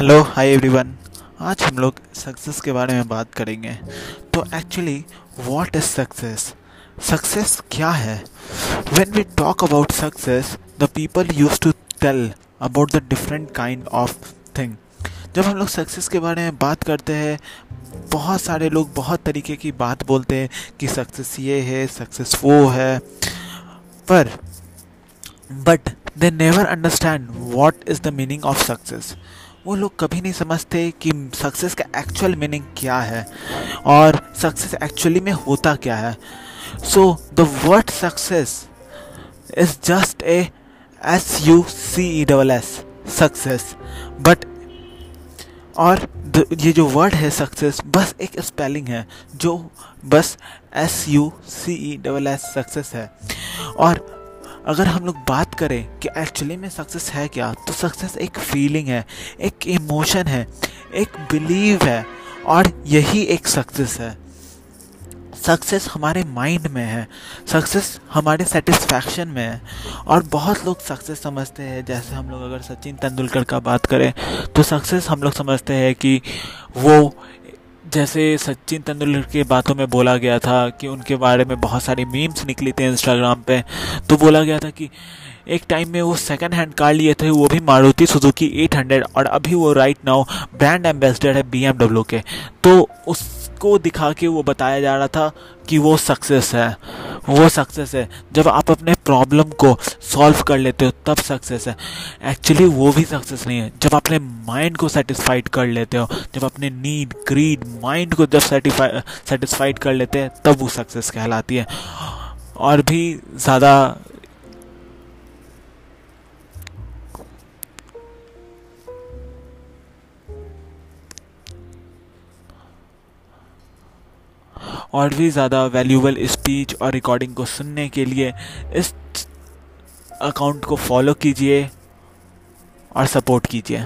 Hello hi everyone आज हम लोग सक्सेस के बारे में बात करेंगे। तो actually what is success success क्या है? When we talk about success the people use to tell about the different kind of thing जब हम लोग सक्सेस के बारे में बात करते हैं, बहुत सारे लोग बहुत तरीके की बात बोलते हैं कि सक्सेस ये है सक्सेस वो है। पर but they never understand what is the meaning of success वो लोग कभी नहीं समझते कि सक्सेस का एक्चुअल मीनिंग क्या है और सक्सेस एक्चुअली में होता क्या है। So the word success is just a S U C E double S success but और ये जो वर्ड है सक्सेस बस एक स्पेलिंग है जो बस S U C E double S success है। और अगर हम लोग बात करें कि एक्चुअली में सक्सेस है क्या तो सक्सेस एक फीलिंग है, एक इमोशन है, एक बिलीव है, और यही एक सक्सेस है। सक्सेस हमारे माइंड में है सक्सेस हमारे सेटिस्फैक्शन में है, और बहुत लोग सक्सेस समझते हैं। जैसे हम लोग अगर सचिन तेंदुलकर का बात करें तो सक्सेस हम लोग समझते हैं कि वो जैसे सचिन तेंदुलकर की बातों में बोला गया था कि उनके बारे में बहुत सारी मीम्स निकली थी इंस्टाग्राम पे तो बोला गया था कि एक टाइम में वो सेकंड हैंड कार लिए थे, वो भी मारुति सुजुकी 800 और अभी वो राइट नाउ ब्रांड एम्बेसडर है BMW के। तो उसको दिखा के वो बताया जा रहा था कि वो सक्सेस है। वो सक्सेस है। जब आप अपने प्रॉब्लम को सॉल्व कर लेते हो, तब सक्सेस है। एक्चुअली वो भी सक्सेस नहीं है। जब अपने माइंड को सेटिस्फाइड कर लेते हो, जब अपने नीड ग्रीड माइंड को जब सेटिस्फाइड कर लेते हैं, तब वो सक्सेस कहलाती है। और भी ज़्यादा और भी ज़्यादा वैल्यूबल स्पीच और रिकॉर्डिंग को सुनने के लिए इस अकाउंट को फॉलो कीजिए और सपोर्ट कीजिए।